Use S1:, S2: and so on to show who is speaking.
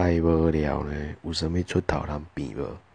S1: 太无聊了，有啥物出头通变无？